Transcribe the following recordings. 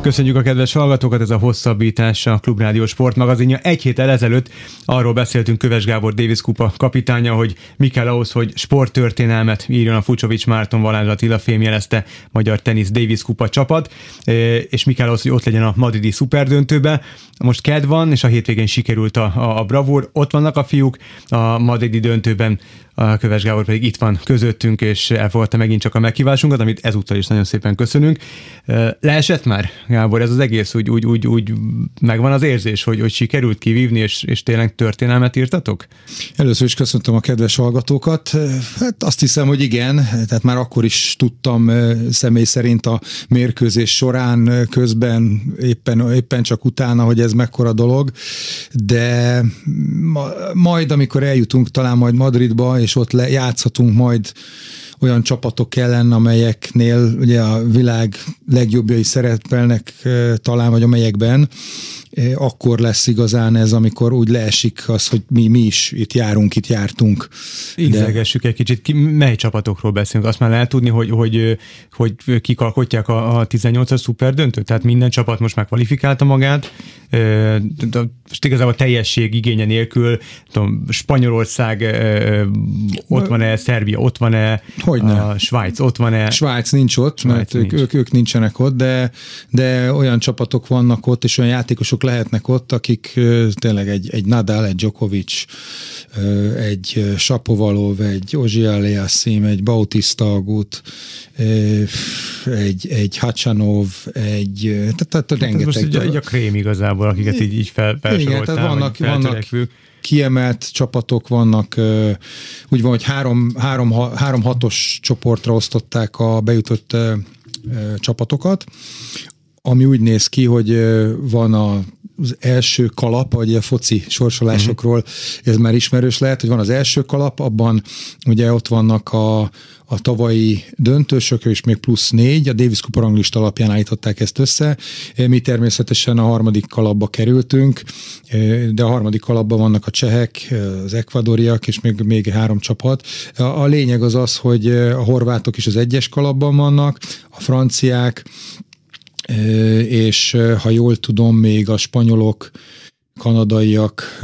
Köszönjük a kedves hallgatókat, ez a hosszabbítás a Klubrádió sportmagazinja. Egy héttel ezelőtt arról beszéltünk Köves Gábor Davis Kupa kapitánya, hogy mi kell ahhoz, hogy sporttörténelmet írjon a Fucsovics Márton Valázs Attila fémjelezte Magyar Tenisz Davis Kupa csapat, e, és mi kell ahhoz, hogy ott legyen a madridi szuperdöntőbe. Most ked van, és a hétvégén sikerült a, a, a bravúr, ott vannak a fiúk, a madridi döntőben Köves Gábor pedig itt van közöttünk, és elfogadta megint csak a meghívásunkat, amit ezúttal is nagyon szépen köszönünk. Leesett már, Gábor, ez az egész úgy, úgy, úgy, úgy megvan az érzés, hogy, hogy sikerült kivívni, és, és tényleg történelmet írtatok? Először is köszöntöm a kedves hallgatókat. Hát azt hiszem, hogy igen, tehát már akkor is tudtam személy szerint a mérkőzés során, közben, éppen, éppen csak utána, hogy ez mekkora dolog, de majd, amikor eljutunk talán majd Madridba, és ott le, játszhatunk majd olyan csapatok ellen, amelyeknél ugye a világ legjobbjai szerepelnek talán, vagy amelyekben, akkor lesz igazán ez, amikor úgy leesik az, hogy mi, mi is itt járunk, itt jártunk. Ízlegessük egy kicsit, ki, mely csapatokról beszélünk? Azt már lehet tudni, hogy, hogy, hogy kik alkotják a, a 18-as szuperdöntőt? Tehát minden csapat most már kvalifikálta magát, most igazából teljesség igénye nélkül, tudom, Spanyolország ott van-e, Szerbia ott van-e, Hogyne. a Svájc ott van-e? Svájc nincs ott, Svájc mert nincs. Ők, ők nincsenek ott, de, de olyan csapatok vannak ott, és olyan játékosok lehetnek ott, akik tényleg egy, egy Nadal, egy Djokovic, egy Sapovalov, egy Ozsi Aliassim, egy Bautista Agut, egy, egy Hacsanov, egy, tehát, tehát hát rengeteg. Most egy, egy a krém igazából, akiket így, így fel, Igen, tehát vannak, vannak kiemelt csapatok vannak, úgy van, hogy három, három, három hatos csoportra osztották a bejutott csapatokat, ami úgy néz ki, hogy van a az első kalap, vagy a foci sorsolásokról ez már ismerős lehet, hogy van az első kalap, abban ugye ott vannak a, a tavalyi döntősök, és még plusz négy, a Davis Cup ranglista alapján állították ezt össze. Mi természetesen a harmadik kalapba kerültünk, de a harmadik kalapban vannak a csehek, az ekvadoriak, és még, még három csapat. A lényeg az az, hogy a horvátok is az egyes kalapban vannak, a franciák, és ha jól tudom, még a spanyolok, kanadaiak,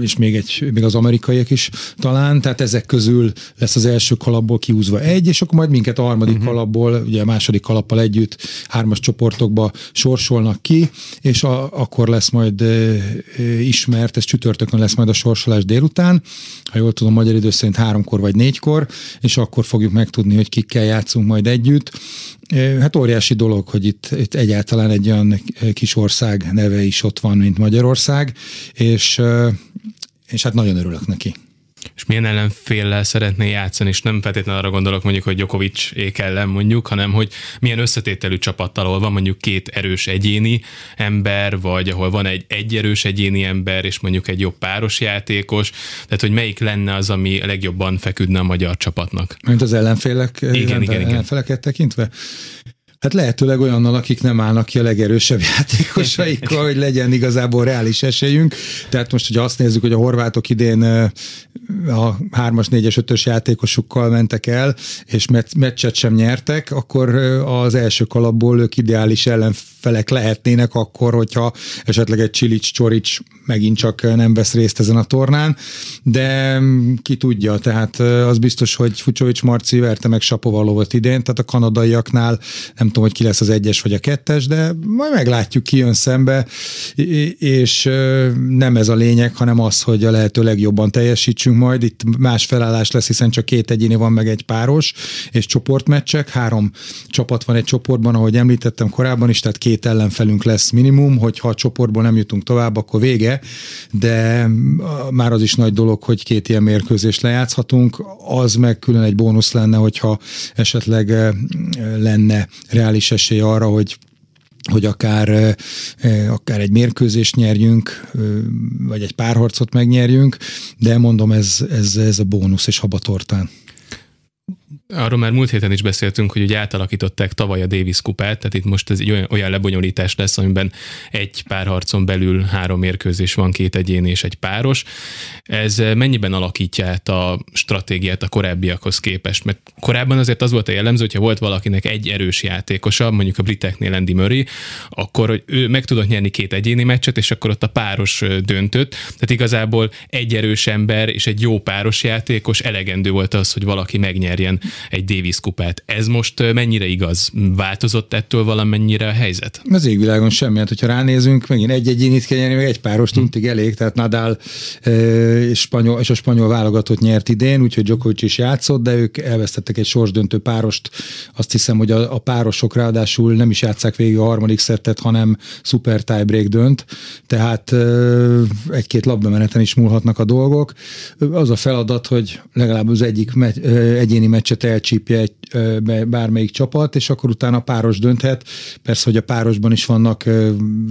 és még, egy, még az amerikaiak is talán, tehát ezek közül lesz az első kalapból kiúzva egy, és akkor majd minket a harmadik uh-huh. kalapból, ugye a második kalappal együtt hármas csoportokba sorsolnak ki, és a, akkor lesz majd e, ismert, ez csütörtökön lesz majd a sorsolás délután, ha jól tudom, magyar idő szerint háromkor vagy négykor, és akkor fogjuk megtudni, hogy kikkel játszunk majd együtt, Hát óriási dolog, hogy itt, itt egyáltalán egy olyan kis ország neve is ott van, mint Magyarország, és, és hát nagyon örülök neki és milyen ellenféllel szeretné játszani, és nem feltétlenül arra gondolok mondjuk, hogy Djokovic ék ellen mondjuk, hanem hogy milyen összetételű csapattal, ahol van mondjuk két erős egyéni ember, vagy ahol van egy egy erős egyéni ember, és mondjuk egy jobb páros játékos, tehát hogy melyik lenne az, ami legjobban feküdne a magyar csapatnak. Mint az ellenfélek, igen, igen, igen, ellenfeleket tekintve? Hát lehetőleg olyannal, akik nem állnak ki a legerősebb játékosaikkal, hogy legyen igazából reális esélyünk. Tehát most, hogy azt nézzük, hogy a horvátok idén a 3-as, 4-es, 5-ös játékosukkal mentek el, és meccset sem nyertek, akkor az első kalapból ők ideális ellenfelek lehetnének akkor, hogyha esetleg egy Csilics, Csorics megint csak nem vesz részt ezen a tornán, de ki tudja, tehát az biztos, hogy Fucsovics Marci verte meg Sapovalovot idén, tehát a kanadaiaknál nem tudom, hogy ki lesz az egyes vagy a kettes, de majd meglátjuk, ki jön szembe, és nem ez a lényeg, hanem az, hogy a lehető legjobban teljesítsünk majd. Itt más felállás lesz, hiszen csak két egyéni van, meg egy páros, és csoportmeccsek. Három csapat van egy csoportban, ahogy említettem korábban is, tehát két ellenfelünk lesz minimum, hogyha a csoportból nem jutunk tovább, akkor vége, de már az is nagy dolog, hogy két ilyen mérkőzést lejátszhatunk. Az meg külön egy bónusz lenne, hogyha esetleg lenne reális esély arra, hogy hogy akár, akár egy mérkőzést nyerjünk, vagy egy párharcot megnyerjünk, de mondom, ez, ez, ez a bónusz és habatortán arról már múlt héten is beszéltünk, hogy ugye átalakították tavaly a Davis kupát, tehát itt most ez egy olyan, olyan lebonyolítás lesz, amiben egy párharcon belül három mérkőzés van, két egyéni és egy páros. Ez mennyiben alakítja át a stratégiát a korábbiakhoz képest? Mert korábban azért az volt a jellemző, hogyha volt valakinek egy erős játékosa, mondjuk a briteknél Andy Murray, akkor hogy ő meg tudott nyerni két egyéni meccset, és akkor ott a páros döntött. Tehát igazából egy erős ember és egy jó páros játékos elegendő volt az, hogy valaki megnyerjen egy Davis kupát. Ez most mennyire igaz? Változott ettől valamennyire a helyzet? Az égvilágon semmi. Hát, hogyha ránézünk, megint egy egyénit kell nyerni, meg egy páros tuntig elég, tehát Nadal és, spanyol, és a spanyol válogatott nyert idén, úgyhogy Djokovic is játszott, de ők elvesztettek egy sorsdöntő párost. Azt hiszem, hogy a, a párosok ráadásul nem is játszák végig a harmadik szettet, hanem super tiebreak dönt, tehát egy-két labdameneten is múlhatnak a dolgok. Az a feladat, hogy legalább az egyik me- egyéni meccset elcsípje egy, bármelyik csapat, és akkor utána páros dönthet. Persze, hogy a párosban is vannak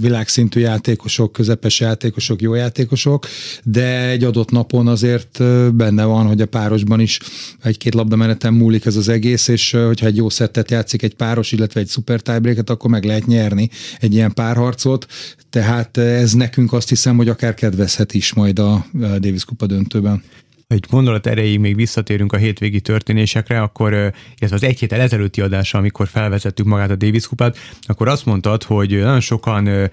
világszintű játékosok, közepes játékosok, jó játékosok, de egy adott napon azért benne van, hogy a párosban is egy-két labdameneten múlik ez az egész, és hogyha egy jó szettet játszik egy páros, illetve egy szuper tiebreaket, akkor meg lehet nyerni egy ilyen párharcot, tehát ez nekünk azt hiszem, hogy akár kedvezhet is majd a Davis Kupa döntőben egy gondolat erejéig még visszatérünk a hétvégi történésekre, akkor ez az egy héttel ezelőtti adása, amikor felvezettük magát a Davis kupát, akkor azt mondtad, hogy nagyon sokan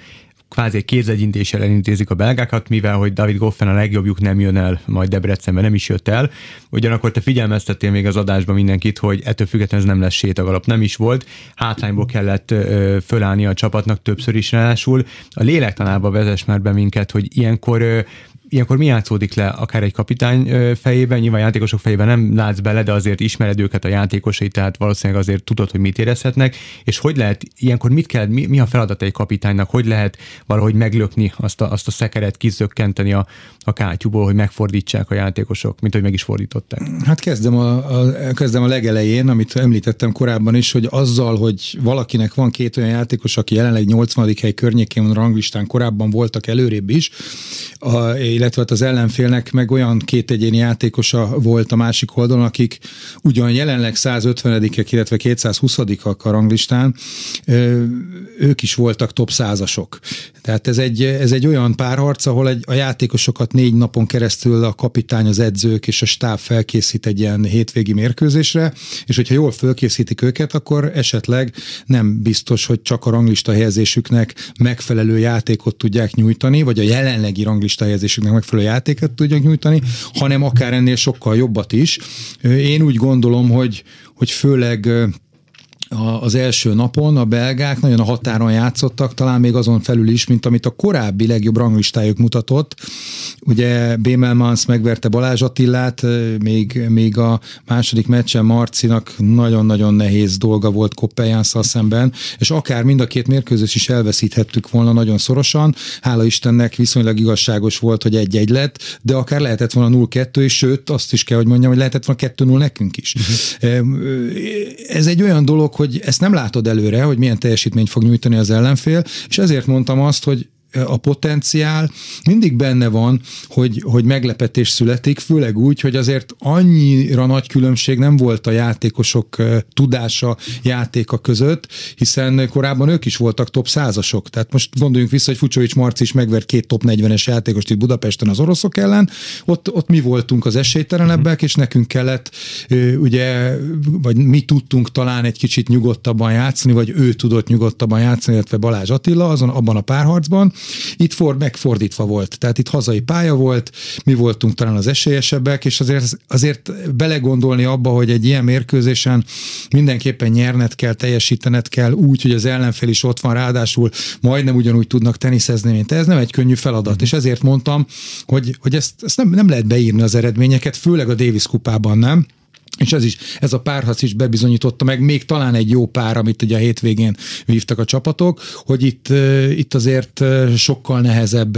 kvázi egy kézegyintéssel elintézik a belgákat, mivel hogy David Goffen a legjobbjuk nem jön el, majd Debrecenben nem is jött el. Ugyanakkor te figyelmeztettél még az adásban mindenkit, hogy ettől függetlenül ez nem lesz sétagalap. Nem is volt. Hátrányból kellett ö, fölállni a csapatnak többször is ráadásul. A lélektanába vezess már be minket, hogy ilyenkor ö, ilyenkor mi játszódik le akár egy kapitány fejében, nyilván játékosok fejében nem látsz bele, de azért ismered őket a játékosai, tehát valószínűleg azért tudod, hogy mit érezhetnek, és hogy lehet, ilyenkor mit kell, mi, mi a feladat egy kapitánynak, hogy lehet valahogy meglökni azt a, azt a szekeret, kizökkenteni a, a kátyúból, hogy megfordítsák a játékosok, mint hogy meg is fordították? Hát kezdem a, a, kezdem a legelején, amit említettem korábban is, hogy azzal, hogy valakinek van két olyan játékos, aki jelenleg 80. hely környékén van ranglistán, korábban voltak előrébb is, a, illetve hát az ellenfélnek meg olyan két egyéni játékosa volt a másik oldalon, akik ugyan jelenleg 150-ek, illetve 220-ak a ranglistán, ők is voltak top százasok. Tehát ez egy, ez egy olyan párharc, ahol egy, a játékosokat négy napon keresztül a kapitány, az edzők és a stáb felkészít egy ilyen hétvégi mérkőzésre, és hogyha jól felkészítik őket, akkor esetleg nem biztos, hogy csak a ranglista helyezésüknek megfelelő játékot tudják nyújtani, vagy a jelenlegi ranglista helyezésüknek játékosoknak megfelelő játékot tudjak nyújtani, hanem akár ennél sokkal jobbat is. Én úgy gondolom, hogy, hogy főleg az első napon a belgák nagyon a határon játszottak, talán még azon felül is, mint amit a korábbi legjobb ranglistájuk mutatott. Ugye Bémelmans megverte Balázs Attillát, még, még a második meccsen Marcinak nagyon-nagyon nehéz dolga volt Koppeljanszal szemben, és akár mind a két mérkőzés is elveszíthettük volna nagyon szorosan. Hála Istennek viszonylag igazságos volt, hogy egy-egy lett, de akár lehetett volna 0-2, és sőt, azt is kell, hogy mondjam, hogy lehetett volna 2-0 nekünk is. Uh-huh. Ez egy olyan dolog, hogy ezt nem látod előre, hogy milyen teljesítményt fog nyújtani az ellenfél, és ezért mondtam azt, hogy a potenciál mindig benne van, hogy, hogy meglepetés születik, főleg úgy, hogy azért annyira nagy különbség nem volt a játékosok tudása játéka között, hiszen korábban ők is voltak top százasok. Tehát most gondoljunk vissza, hogy Fucsovics Marci is megvert két top 40-es játékost itt Budapesten az oroszok ellen, ott, ott mi voltunk az esélytelenebbek, és nekünk kellett ugye, vagy mi tudtunk talán egy kicsit nyugodtabban játszani, vagy ő tudott nyugodtabban játszani, illetve Balázs Attila azon, abban a párharcban, itt for, megfordítva volt. Tehát itt hazai pálya volt, mi voltunk talán az esélyesebbek, és azért, azért belegondolni abba, hogy egy ilyen mérkőzésen mindenképpen nyerned kell, teljesítened kell úgy, hogy az ellenfél is ott van, ráadásul majdnem ugyanúgy tudnak teniszezni, mint ez nem egy könnyű feladat. És ezért mondtam, hogy, hogy ezt, ezt nem, nem lehet beírni az eredményeket, főleg a Davis kupában nem és ez is, ez a párharc is bebizonyította meg, még talán egy jó pár, amit ugye a hétvégén vívtak a csapatok, hogy itt, itt azért sokkal nehezebb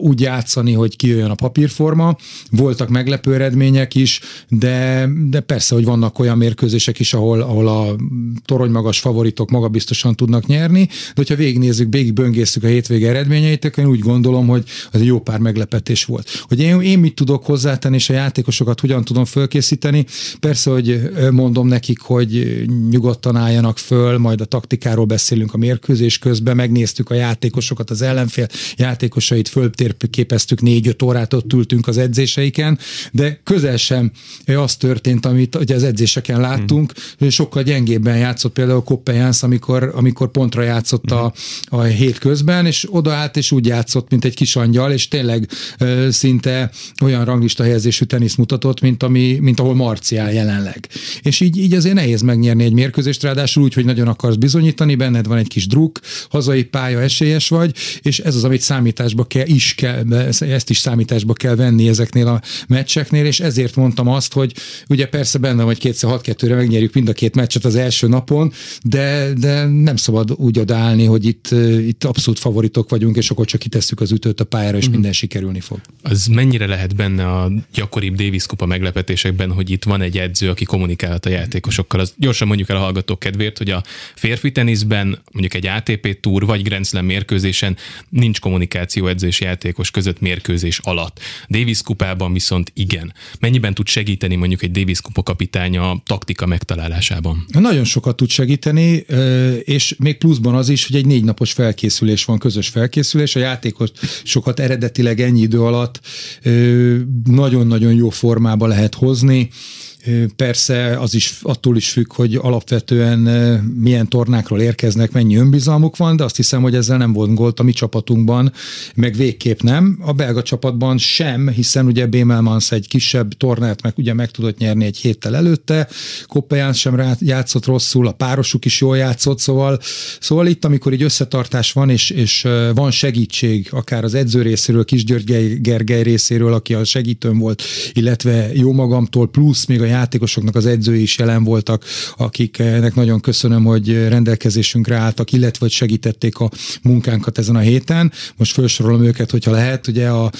úgy játszani, hogy kijöjjön a papírforma. Voltak meglepő eredmények is, de, de persze, hogy vannak olyan mérkőzések is, ahol, ahol a toronymagas favoritok magabiztosan tudnak nyerni, de hogyha végignézzük, végigböngésztük a hétvége eredményeit, akkor én úgy gondolom, hogy az egy jó pár meglepetés volt. Hogy én, én mit tudok hozzátenni, és a játékosokat hogyan tudom föl fölkészíteni. Persze, hogy mondom nekik, hogy nyugodtan álljanak föl, majd a taktikáról beszélünk a mérkőzés közben, megnéztük a játékosokat, az ellenfél játékosait, föltérképeztük négy-öt órát, ott ültünk az edzéseiken, de közel sem az történt, amit ugye az edzéseken láttunk, hmm. sokkal gyengébben játszott például Koppejánsz, amikor, amikor pontra játszott a, a hét közben, és odaállt, és úgy játszott, mint egy kis angyal, és tényleg szinte olyan ranglista helyezésű tenisz mutatott, mint, ami, mint ahol Marciál jelenleg. És így, így azért nehéz megnyerni egy mérkőzést, ráadásul úgy, hogy nagyon akarsz bizonyítani, benned van egy kis druk, hazai pálya esélyes vagy, és ez az, amit számításba kell, is kell, ezt is számításba kell venni ezeknél a meccseknél, és ezért mondtam azt, hogy ugye persze benne vagy kétszer 6 2 megnyerjük mind a két meccset az első napon, de, de nem szabad úgy odaállni, hogy itt, itt abszolút favoritok vagyunk, és akkor csak kitesszük az ütőt a pályára, és mm. minden sikerülni fog. Az mennyire lehet benne a gyakoribb Davis kupa meglepetésekben, hogy itt van egy edző, aki kommunikálhat a játékosokkal? Az gyorsan mondjuk el a hallgatók kedvéért, hogy a férfi teniszben mondjuk egy ATP túr vagy Grand Slam mérkőzésen nincs kommunikáció edzős játékos között mérkőzés alatt. Davis kupában viszont igen. Mennyiben tud segíteni mondjuk egy Davis kupa kapitánya a taktika megtalálásában? Nagyon sokat tud segíteni, és még pluszban az is, hogy egy négy napos felkészülés van, közös felkészülés. A játékos sokat eredetileg ennyi idő alatt nagyon-nagyon jó formába lehet hozni Persze az is attól is függ, hogy alapvetően milyen tornákról érkeznek, mennyi önbizalmuk van, de azt hiszem, hogy ezzel nem volt gólt a mi csapatunkban, meg végképp nem. A belga csapatban sem, hiszen ugye Bémelmans egy kisebb tornát meg ugye meg tudott nyerni egy héttel előtte, Koppeján sem játszott rosszul, a párosuk is jól játszott, szóval, szóval itt, amikor így összetartás van, és, és van segítség, akár az edző részéről, Kis György Gergely részéről, aki a segítőm volt, illetve jó magamtól, plusz még a játékosoknak az edzői is jelen voltak, akiknek nagyon köszönöm, hogy rendelkezésünkre álltak, illetve hogy segítették a munkánkat ezen a héten. Most felsorolom őket, hogyha lehet. Ugye a,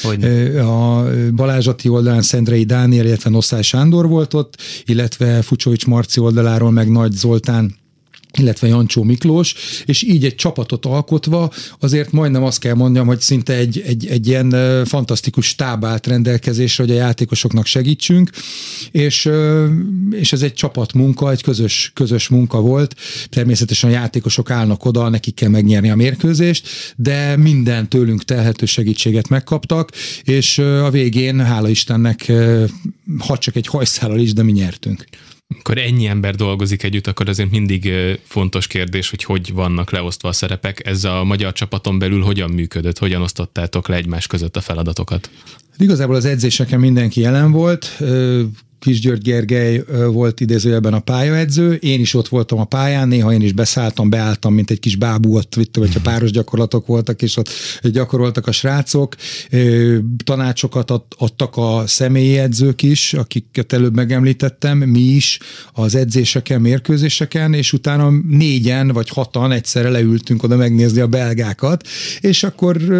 a Balázsati oldalán Szendrei Dániel, illetve Noszály Sándor volt ott, illetve Fucsovics Marci oldaláról meg Nagy Zoltán illetve Jancsó Miklós, és így egy csapatot alkotva azért majdnem azt kell mondjam, hogy szinte egy, egy, egy ilyen fantasztikus stáb állt rendelkezésre, hogy a játékosoknak segítsünk, és, és ez egy csapatmunka, egy közös, közös munka volt. Természetesen a játékosok állnak oda, nekik kell megnyerni a mérkőzést, de minden tőlünk telhető segítséget megkaptak, és a végén, hála Istennek, ha csak egy hajszállal is, de mi nyertünk amikor ennyi ember dolgozik együtt, akkor azért mindig fontos kérdés, hogy hogy vannak leosztva a szerepek. Ez a magyar csapaton belül hogyan működött, hogyan osztottátok le egymás között a feladatokat? Igazából az edzéseken mindenki jelen volt, Kis György Gergely volt idézőjelben a pályaedző, én is ott voltam a pályán, néha én is beszálltam, beálltam, mint egy kis bábú ott, vagy ha páros gyakorlatok voltak, és ott gyakoroltak a srácok. Tanácsokat adtak a személyi edzők is, akiket előbb megemlítettem, mi is az edzéseken, mérkőzéseken, és utána négyen vagy hatan egyszerre leültünk oda megnézni a belgákat, és akkor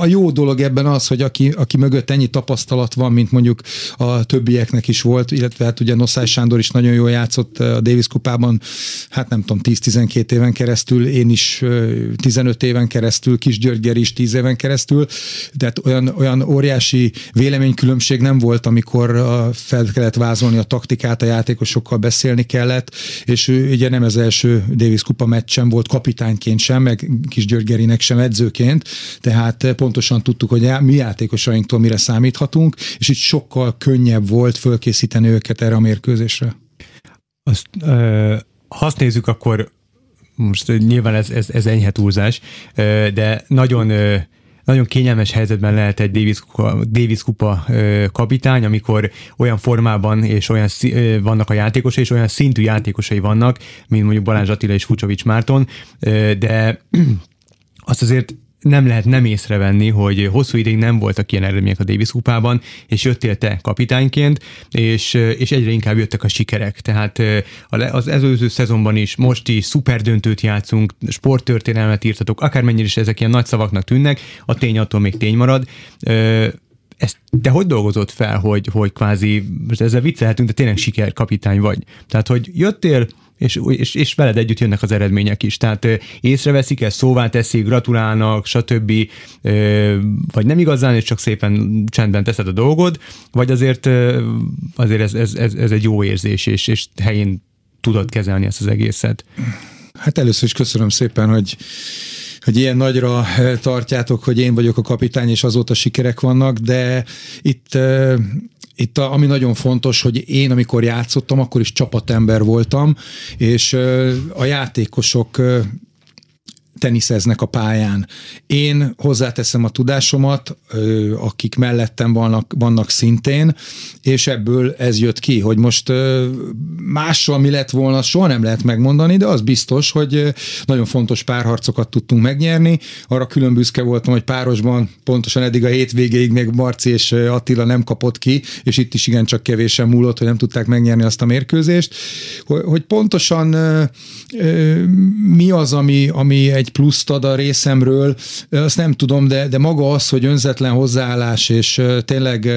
a jó dolog ebben az, hogy aki, aki mögött ennyi tapasztalat van, mint mondjuk a többiek gyerekeknek is volt, illetve hát ugye Noszály Sándor is nagyon jól játszott a Davis kupában, hát nem tudom, 10-12 éven keresztül, én is 15 éven keresztül, Kis György is 10 éven keresztül, tehát olyan, olyan óriási véleménykülönbség nem volt, amikor fel kellett vázolni a taktikát, a játékosokkal beszélni kellett, és ő ugye nem az első Davis kupa meccsen volt kapitányként sem, meg Kis György sem edzőként, tehát pontosan tudtuk, hogy mi játékosainktól mire számíthatunk, és itt sokkal könnyebb volt fölkészíteni őket erre a mérkőzésre? Azt, ha azt nézzük, akkor most nyilván ez, ez, ez enyhe túlzás, de nagyon nagyon kényelmes helyzetben lehet egy Davis Kupa, Davis Kupa kapitány, amikor olyan formában és olyan vannak a játékosai, és olyan szintű játékosai vannak, mint mondjuk Balázs Attila és Fucsovics Márton, de azt azért nem lehet nem észrevenni, hogy hosszú ideig nem voltak ilyen eredmények a Davis kupában, és jöttél te kapitányként, és, és egyre inkább jöttek a sikerek. Tehát az előző szezonban is, most is szuper döntőt játszunk, sporttörténelmet írtatok, akármennyire is ezek ilyen nagy szavaknak tűnnek, a tény attól még tény marad ezt te hogy dolgozott fel, hogy, hogy kvázi, most ezzel viccelhetünk, de tényleg sikerkapitány vagy. Tehát, hogy jöttél, és, és, és veled együtt jönnek az eredmények is. Tehát észreveszik ezt, szóvá teszik, gratulálnak, stb. Vagy nem igazán, és csak szépen csendben teszed a dolgod, vagy azért, azért ez, ez, ez, ez egy jó érzés, és, és helyén tudod kezelni ezt az egészet. Hát először is köszönöm szépen, hogy hogy ilyen nagyra tartjátok, hogy én vagyok a kapitány, és azóta sikerek vannak, de itt itt a, ami nagyon fontos, hogy én amikor játszottam, akkor is csapatember voltam, és a játékosok teniszeznek a pályán. Én hozzáteszem a tudásomat, akik mellettem vannak, vannak szintén, és ebből ez jött ki, hogy most mással mi lett volna, soha nem lehet megmondani, de az biztos, hogy nagyon fontos párharcokat tudtunk megnyerni. Arra külön büszke voltam, hogy párosban pontosan eddig a hétvégéig még Marci és Attila nem kapott ki, és itt is igen csak kevésen múlott, hogy nem tudták megnyerni azt a mérkőzést. Hogy pontosan mi az, ami, ami egy pluszt ad a részemről, azt nem tudom, de, de maga az, hogy önzetlen hozzáállás, és tényleg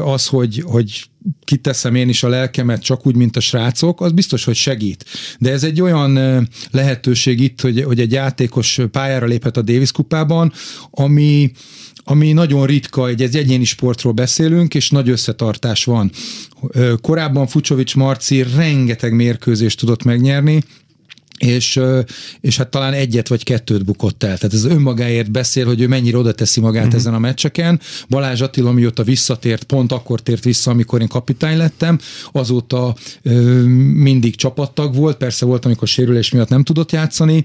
az, hogy, hogy kiteszem én is a lelkemet csak úgy, mint a srácok, az biztos, hogy segít. De ez egy olyan lehetőség itt, hogy, hogy egy játékos pályára léphet a Davis kupában, ami, ami nagyon ritka, egy, egy egyéni sportról beszélünk, és nagy összetartás van. Korábban Fucsovics Marci rengeteg mérkőzést tudott megnyerni, és, és hát talán egyet vagy kettőt bukott el. Tehát ez önmagáért beszél, hogy ő mennyire oda teszi magát uh-huh. ezen a meccseken. Balázs Attila, mióta visszatért, pont akkor tért vissza, amikor én kapitány lettem, azóta ö, mindig csapattag volt, persze volt, amikor sérülés miatt nem tudott játszani,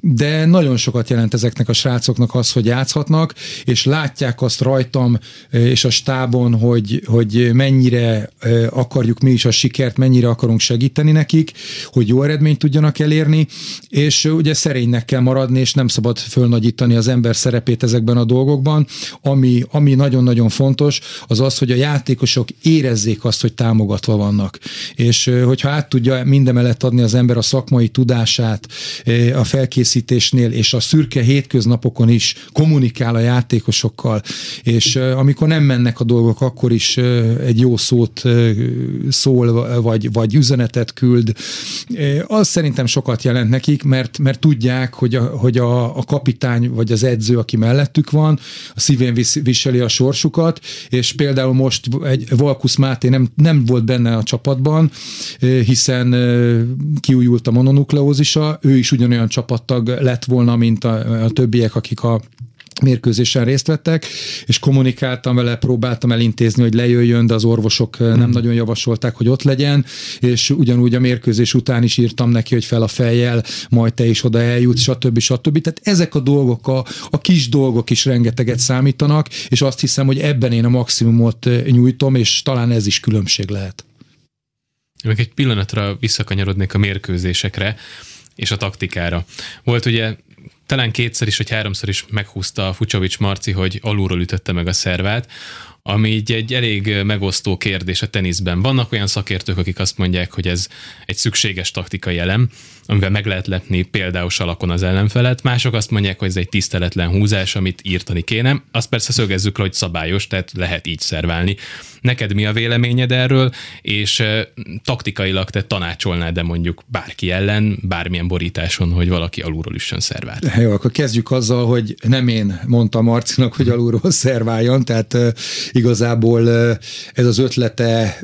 de nagyon sokat jelent ezeknek a srácoknak az, hogy játszhatnak, és látják azt rajtam és a stábon, hogy, hogy mennyire akarjuk mi is a sikert, mennyire akarunk segíteni nekik, hogy jó eredményt tudjanak elérni, elérni, és ugye szerénynek kell maradni, és nem szabad fölnagyítani az ember szerepét ezekben a dolgokban. Ami, ami nagyon-nagyon fontos, az az, hogy a játékosok érezzék azt, hogy támogatva vannak. És hogyha át tudja mindemellett adni az ember a szakmai tudását a felkészítésnél, és a szürke hétköznapokon is kommunikál a játékosokkal, és amikor nem mennek a dolgok, akkor is egy jó szót szól, vagy, vagy üzenetet küld, az szerintem sokat sokat jelent nekik, mert, mert tudják, hogy, a, hogy a, a kapitány vagy az edző, aki mellettük van, a szívén vis, viseli a sorsukat, és például most egy Valkusz Máté nem, nem volt benne a csapatban, hiszen kiújult a mononukleózisa, ő is ugyanolyan csapattag lett volna, mint a, a többiek, akik a mérkőzésen részt vettek, és kommunikáltam vele, próbáltam elintézni, hogy lejöjjön, de az orvosok hmm. nem nagyon javasolták, hogy ott legyen, és ugyanúgy a mérkőzés után is írtam neki, hogy fel a fejjel, majd te is oda eljutsz, stb. stb. Tehát ezek a dolgok, a, a kis dolgok is rengeteget számítanak, és azt hiszem, hogy ebben én a maximumot nyújtom, és talán ez is különbség lehet. Még egy pillanatra visszakanyarodnék a mérkőzésekre és a taktikára. Volt ugye talán kétszer is, vagy háromszor is meghúzta Fucsovics Marci, hogy alulról ütötte meg a szervát, ami így egy elég megosztó kérdés a teniszben. Vannak olyan szakértők, akik azt mondják, hogy ez egy szükséges taktikai elem, amivel meg lehet lepni például salakon az ellenfelet. Mások azt mondják, hogy ez egy tiszteletlen húzás, amit írtani kéne. Azt persze szögezzük le, hogy szabályos, tehát lehet így szerválni. Neked mi a véleményed erről, és taktikailag te tanácsolnád de mondjuk bárki ellen, bármilyen borításon, hogy valaki alulról üssön szervát? Jó, akkor kezdjük azzal, hogy nem én mondtam Marcinak, hogy alulról szerváljon, tehát igazából ez az ötlete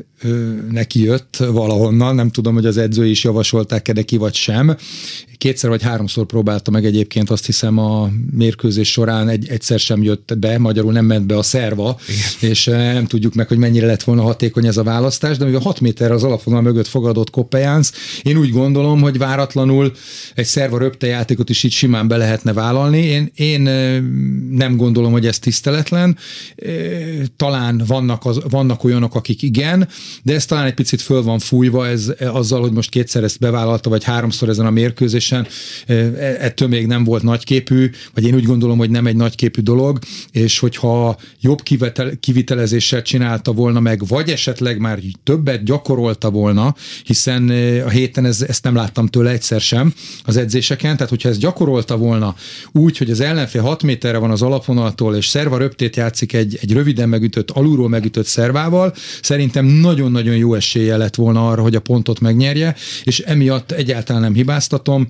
neki jött valahonnan, nem tudom, hogy az edzői is javasolták-e neki vagy sem, Kétszer vagy háromszor próbálta meg egyébként, azt hiszem a mérkőzés során egy, egyszer sem jött be, magyarul nem ment be a szerva, Igen. és nem tudjuk meg, hogy mennyire lett volna hatékony ez a választás, de mivel 6 méter az alapvonal mögött fogadott Koppejánsz, én úgy gondolom, hogy váratlanul egy szerva röpte játékot is így simán be lehetne vállalni. Én, én nem gondolom, hogy ez tiszteletlen. Talán vannak, az, vannak olyanok, akik igen, de ez talán egy picit föl van fújva ez, azzal, hogy most kétszer ezt bevállalta, vagy háromszor ezen a mérkőzés természetesen e, ettől még nem volt nagyképű, vagy én úgy gondolom, hogy nem egy nagyképű dolog, és hogyha jobb kivetel, kivitelezéssel csinálta volna meg, vagy esetleg már többet gyakorolta volna, hiszen a héten ez, ezt nem láttam tőle egyszer sem az edzéseken, tehát hogyha ezt gyakorolta volna úgy, hogy az ellenfél 6 méterre van az alapvonaltól, és szerva röptét játszik egy, egy röviden meg megütött, alulról megütött szervával, szerintem nagyon-nagyon jó esélye lett volna arra, hogy a pontot megnyerje, és emiatt egyáltalán nem hibáztatom.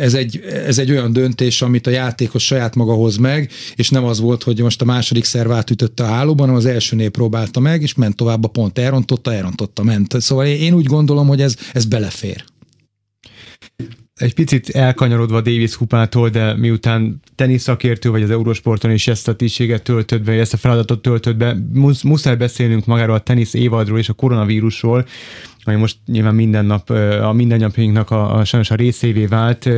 Ez egy, ez egy olyan döntés, amit a játékos saját maga hoz meg, és nem az volt, hogy most a második szervát ütötte a hálóban, hanem az elsőnél próbálta meg, és ment tovább a pont, elrontotta, elrontotta, ment. Szóval én úgy gondolom, hogy ez, ez belefér egy picit elkanyarodva Davis kupától, de miután teniszakértő vagy az Eurosporton is ezt a tisztséget töltött be, ezt a feladatot töltött be, muszáj beszélnünk magáról a tenisz évadról és a koronavírusról, ami most nyilván minden nap, a mindennapjainknak a, a, sajnos a részévé vált.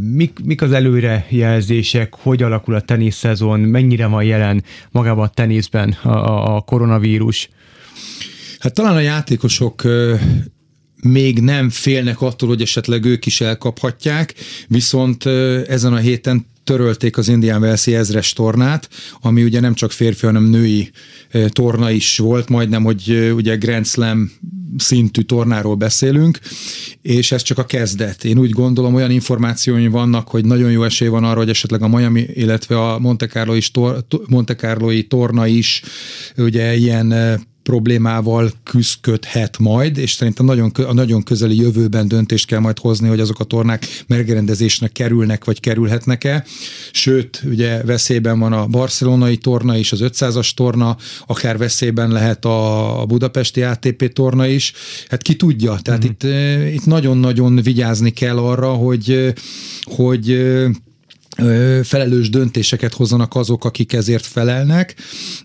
Mik, mik az előrejelzések, hogy alakul a teniszszezon, mennyire van jelen magában a teniszben a, a, a koronavírus? Hát talán a játékosok még nem félnek attól, hogy esetleg ők is elkaphatják, viszont ezen a héten törölték az Indian Wells ezres tornát, ami ugye nem csak férfi, hanem női torna is volt, majdnem, hogy ugye Grand Slam szintű tornáról beszélünk, és ez csak a kezdet. Én úgy gondolom, olyan információi vannak, hogy nagyon jó esély van arra, hogy esetleg a Miami, illetve a Monte Carlo is, Monte Carloi torna is ugye ilyen problémával küzdködhet majd, és szerintem nagyon, a nagyon közeli jövőben döntést kell majd hozni, hogy azok a tornák megrendezésnek kerülnek, vagy kerülhetnek-e. Sőt, ugye veszélyben van a barcelonai torna is, az 500-as torna, akár veszélyben lehet a budapesti ATP torna is. Hát ki tudja, tehát mm-hmm. itt, eh, itt nagyon-nagyon vigyázni kell arra, hogy, hogy felelős döntéseket hozzanak azok, akik ezért felelnek,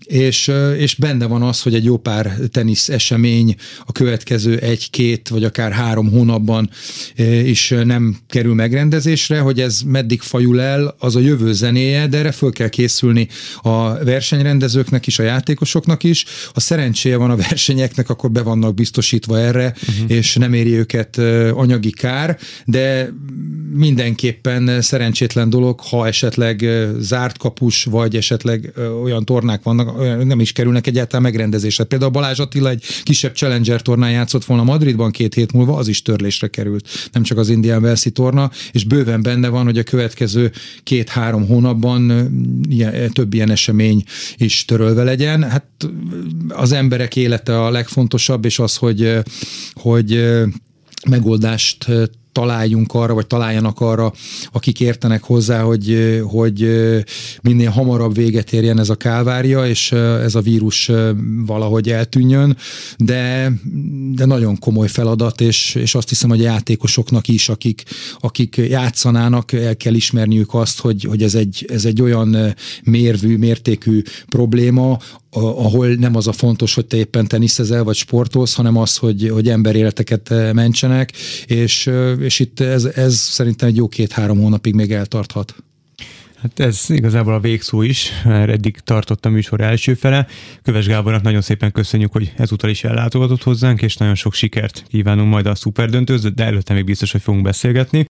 és, és benne van az, hogy egy jó pár tenisz esemény a következő egy-két vagy akár három hónapban is nem kerül megrendezésre, hogy ez meddig fajul el, az a jövő zenéje, de erre föl kell készülni a versenyrendezőknek is, a játékosoknak is. Ha szerencséje van a versenyeknek, akkor be vannak biztosítva erre, uh-huh. és nem éri őket anyagi kár, de mindenképpen szerencsétlen dolog, ha esetleg zárt kapus, vagy esetleg olyan tornák vannak, nem is kerülnek egyáltalán megrendezésre. Például Balázs Attila egy kisebb Challenger tornán játszott volna Madridban két hét múlva, az is törlésre került. Nem csak az Indian Wells torna, és bőven benne van, hogy a következő két-három hónapban ilyen, több ilyen esemény is törölve legyen. Hát az emberek élete a legfontosabb, és az, hogy, hogy megoldást találjunk arra, vagy találjanak arra, akik értenek hozzá, hogy, hogy minél hamarabb véget érjen ez a kávária, és ez a vírus valahogy eltűnjön, de, de nagyon komoly feladat, és, és azt hiszem, hogy a játékosoknak is, akik, akik játszanának, el kell ismerniük azt, hogy, hogy ez, egy, ez egy olyan mérvű, mértékű probléma, ahol nem az a fontos, hogy te éppen teniszezel vagy sportolsz, hanem az, hogy, hogy emberéleteket eh, mentsenek, és, eh, és itt ez, ez szerintem egy jó két-három hónapig még eltarthat. Hát ez igazából a végszó is, mert eddig tartott a műsor első fele. Köves Gábornak nagyon szépen köszönjük, hogy ezúttal is ellátogatott hozzánk, és nagyon sok sikert kívánunk majd a szuperdöntőz, de előtte még biztos, hogy fogunk beszélgetni.